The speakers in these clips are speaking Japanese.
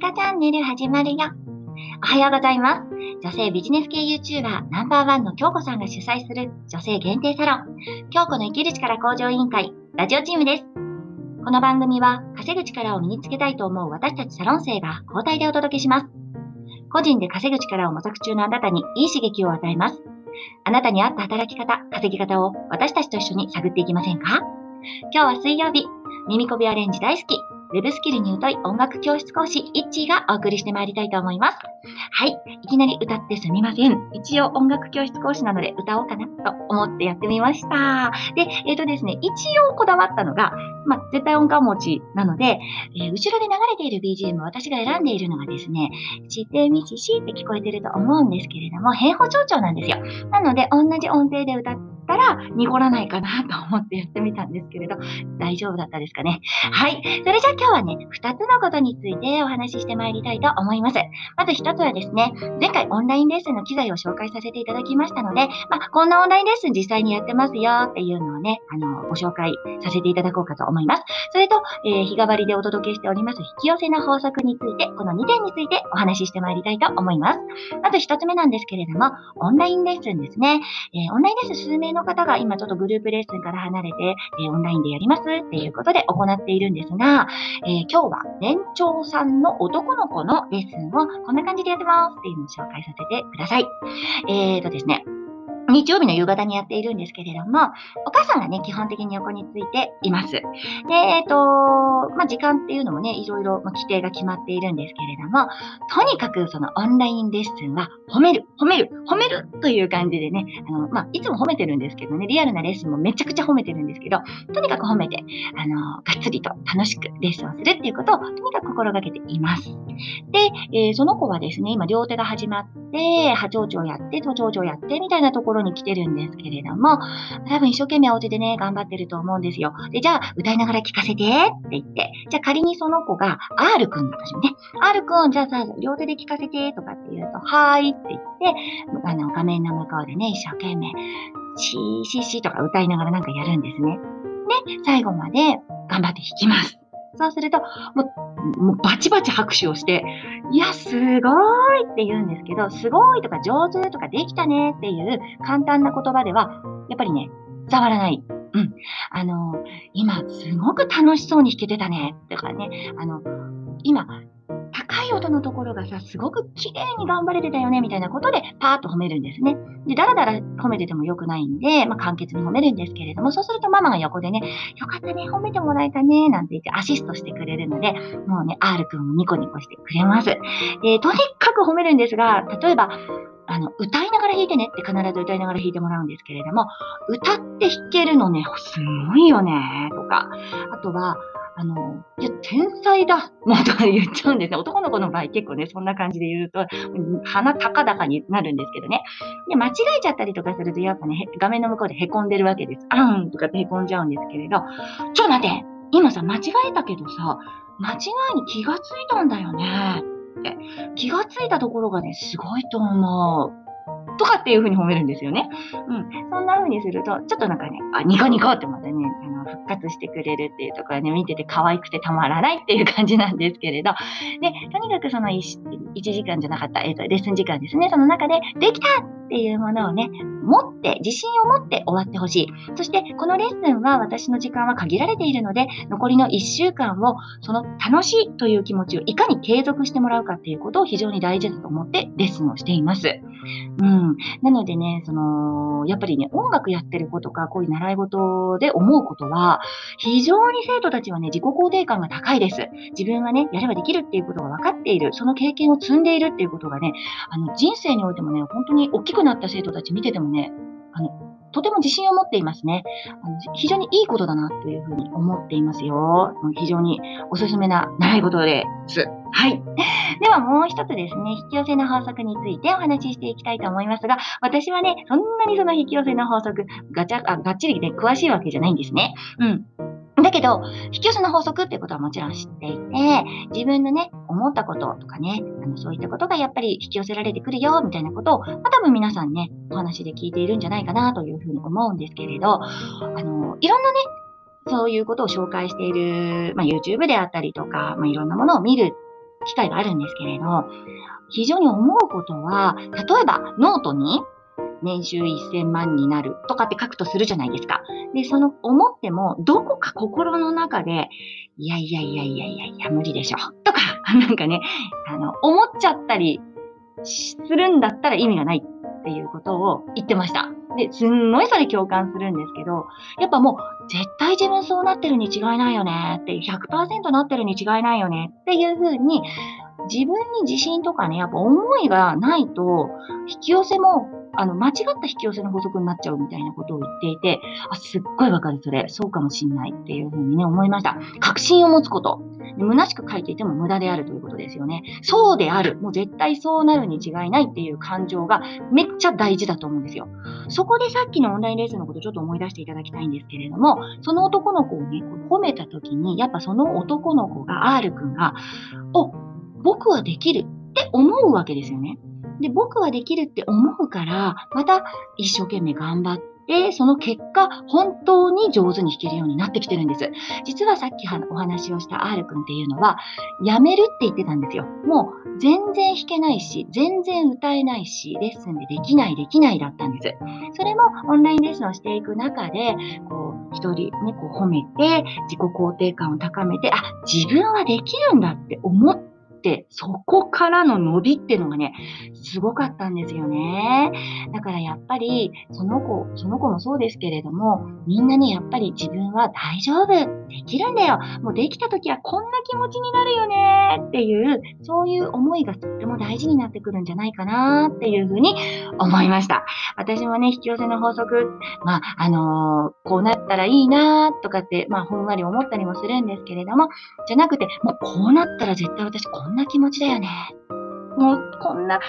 カチャンネル始まるよ。おはようございます。女性ビジネス系 YouTuber ナンバーワンの京子さんが主催する女性限定サロン、京子の生きる力向上委員会、ラジオチームです。この番組は稼ぐ力を身につけたいと思う私たちサロン生が交代でお届けします。個人で稼ぐ力を模索中のあなたにいい刺激を与えます。あなたに合った働き方、稼ぎ方を私たちと一緒に探っていきませんか？今日は水曜日、耳コビアレンジ大好き、ウェブスキルに疎い音楽教室講師、イッチーがお送りしてまいりたいと思います。はい。いきなり歌ってすみません。一応音楽教室講師なので歌おうかなと思ってやってみました。で、えっ、ー、とですね、一応こだわったのが、まあ、絶対音感持ちなので、えー、後ろで流れている BGM 私が選んでいるのがですね、してみししって聞こえてると思うんですけれども、変法長調なんですよ。なので、同じ音程で歌ってったら濁らないかなと思ってやってみたんですけれど、大丈夫だったですかね。はい。それじゃあ今日はね、二つのことについてお話ししてまいりたいと思います。まず一つはですね、前回オンラインレッスンの機材を紹介させていただきましたので、まあ、こんなオンラインレッスン実際にやってますよっていうのをね、あの、ご紹介させていただこうかと思います。それと、えー、日替わりでお届けしております引き寄せの法則について、この2点についてお話ししてまいりたいと思います。まず一つ目なんですけれども、オンラインレッスンですね。えー、オンラインレッスン数名のの方が今ちょっとグループレッスンから離れて、えー、オンラインでやりますっていうことで行っているんですが、えー、今日は年長さんの男の子のレッスンをこんな感じでやってますっていうのを紹介させてください。えーとですね、日曜日の夕方にやっているんですけれども、お母さんがね、基本的に横についています。で、えっ、ー、と、まあ、時間っていうのもね、いろいろ、ま規定が決まっているんですけれども、とにかくそのオンラインレッスンは褒める、褒める、褒めるという感じでね、あの、まあ、いつも褒めてるんですけどね、リアルなレッスンもめちゃくちゃ褒めてるんですけど、とにかく褒めて、あの、がっつりと楽しくレッスンをするっていうことを、とにかく心がけています。で、えー、その子はですね、今両手が始まって、波長長やって、都長長やって、みたいなところろに来てるんですけれども、多分一生懸命お家でね、頑張ってると思うんですよ。で、じゃあ、歌いながら聞かせてって言って、じゃあ仮にその子が R くんだとしね。R くん、じゃあさ、両手で聞かせてとかって言うと、はーいって言って、あの、画面の向こうでね、一生懸命、シーシーシーとか歌いながらなんかやるんですね。で、最後まで頑張って弾きます。そうすると、もう、もうバチバチ拍手をして、いや、すごいって言うんですけど、すごいとか上手とかできたねっていう簡単な言葉では、やっぱりね、伝わらない。うん。あの、今、すごく楽しそうに弾けてたね。とかね、あの、今、い音のところがさ、すごく綺麗に頑張れてたよね、みたいなことで、パーッと褒めるんですね。で、だらだら褒めてても良くないんで、まあ、簡潔に褒めるんですけれども、そうするとママが横でね、よかったね、褒めてもらえたね、なんて言ってアシストしてくれるので、もうね、R くんもニコニコしてくれます。で、とにかく褒めるんですが、例えば、あの、歌いながら弾いてねって必ず歌いながら弾いてもらうんですけれども、歌って弾けるのね、すごいよね、とか、あとは、あの、いや、天才だもうとか言っちゃうんですね。男の子の場合結構ね、そんな感じで言うと、鼻高々になるんですけどね。で、間違えちゃったりとかすると、やっぱね、画面の向こうで凹んでるわけです。あんとかって凹んじゃうんですけれど、ちょ、待って今さ、間違えたけどさ、間違いに気がついたんだよね。気がついたところがね、すごいと思う。とかっていう風に褒めるんですよね。うん。そんな風にすると、ちょっとなんかね、あ、ニコニコってまたね、あの、復活してくれるっていうところね、見てて可愛くてたまらないっていう感じなんですけれど、で、とにかくその 1, 1時間じゃなかった、えっ、ー、と、レッスン時間ですね、その中で、できたっていうものをね、持って、自信を持って終わってほしい。そして、このレッスンは私の時間は限られているので、残りの1週間を、その楽しいという気持ちをいかに継続してもらうかっていうことを非常に大事だと思ってレッスンをしています。うん。なのでね、その、やっぱりね、音楽やってる子とか、こういう習い事で思うことは、非常に生徒たちはね、自己肯定感が高いです。自分がね、やればできるっていうことが分かっている、その経験を積んでいるっていうことがね、あの、人生においてもね、本当に大きくなった生徒たち見ててもね、とても自信を持っていますね。あの非常にいいことだなというふうに思っていますよ。非常におすすめな習い事です。はい。ではもう一つですね、引き寄せの法則についてお話ししていきたいと思いますが、私はね、そんなにその引き寄せの法則、ガチャ、あ、がっちりね、詳しいわけじゃないんですね。うん。だけど、引き寄せの法則っていうことはもちろん知っていて、自分のね、思ったこととかね、あのそういったことがやっぱり引き寄せられてくるよ、みたいなことを、まあ、多分皆さんね、お話で聞いているんじゃないかなというふうに思うんですけれど、あの、いろんなね、そういうことを紹介している、まあ、YouTube であったりとか、まあ、いろんなものを見る機会があるんですけれど、非常に思うことは、例えばノートに年収1000万になるとかって書くとするじゃないですか。で、その思っても、どこか心の中で、いやいやいやいやいやいや、無理でしょ。とか、なんかね、あの、思っちゃったりするんだったら意味がないっていうことを言ってました。で、すんごいそれ共感するんですけど、やっぱもう、絶対自分そうなってるに違いないよねっていう、100%なってるに違いないよねっていうふうに、自分に自信とかね、やっぱ思いがないと、引き寄せもあの、間違った引き寄せの法則になっちゃうみたいなことを言っていて、あ、すっごいわかる、それ。そうかもしんないっていうふうにね、思いました。確信を持つこと。虚しく書いていても無駄であるということですよね。そうである。もう絶対そうなるに違いないっていう感情がめっちゃ大事だと思うんですよ。そこでさっきのオンラインレッスのことちょっと思い出していただきたいんですけれども、その男の子をね、褒めた時に、やっぱその男の子が、R 君が、お、僕はできるって思うわけですよね。で、僕はできるって思うから、また一生懸命頑張って、その結果、本当に上手に弾けるようになってきてるんです。実はさっきお話をした R 君っていうのは、やめるって言ってたんですよ。もう全然弾けないし、全然歌えないし、レッスンでできないできないだったんです。それもオンラインレッスンをしていく中で、こう、一人ね、こう褒めて、自己肯定感を高めて、あ、自分はできるんだって思って、、そこからの伸びっていうのがね、すごかったんですよね。だからやっぱり、その子、その子もそうですけれども、みんなね、やっぱり自分は大丈夫、できるんだよ、もうできた時はこんな気持ちになるよねっていう、そういう思いがとっても大事になってくるんじゃないかなっていうふうに思いました。私もね、引き寄せの法則、まあ、あのー、こうなったらいいなとかって、まあ、ふんわり思ったりもするんですけれども、じゃなくて、もうこうなったら絶対私こんな気持ちだよね。もうこんな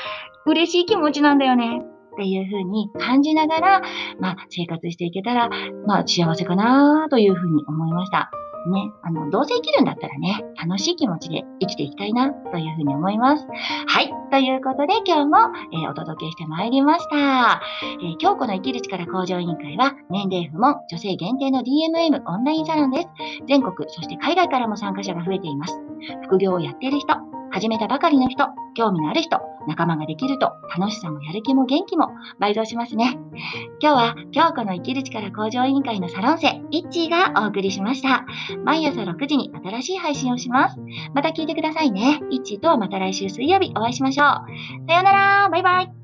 嬉しい気持ちなんだよね。っていうふうに感じながら、まあ、生活していけたら、まあ、幸せかなというふうに思いました。ね、あの、どうせ生きるんだったらね、楽しい気持ちで生きていきたいな、というふうに思います。はい。ということで、今日も、えー、お届けしてまいりました。えー、今日この生きる力向上委員会は、年齢不問、女性限定の DMM オンラインサロンです。全国、そして海外からも参加者が増えています。副業をやっている人、始めたばかりの人、興味のある人、仲間ができると楽しさもやる気も元気も倍増しますね。今日は京子の生きる力向上委員会のサロン生、イッチーがお送りしました。毎朝6時に新しい配信をします。また聞いてくださいね。イッチーとはまた来週水曜日お会いしましょう。さようならバイバイ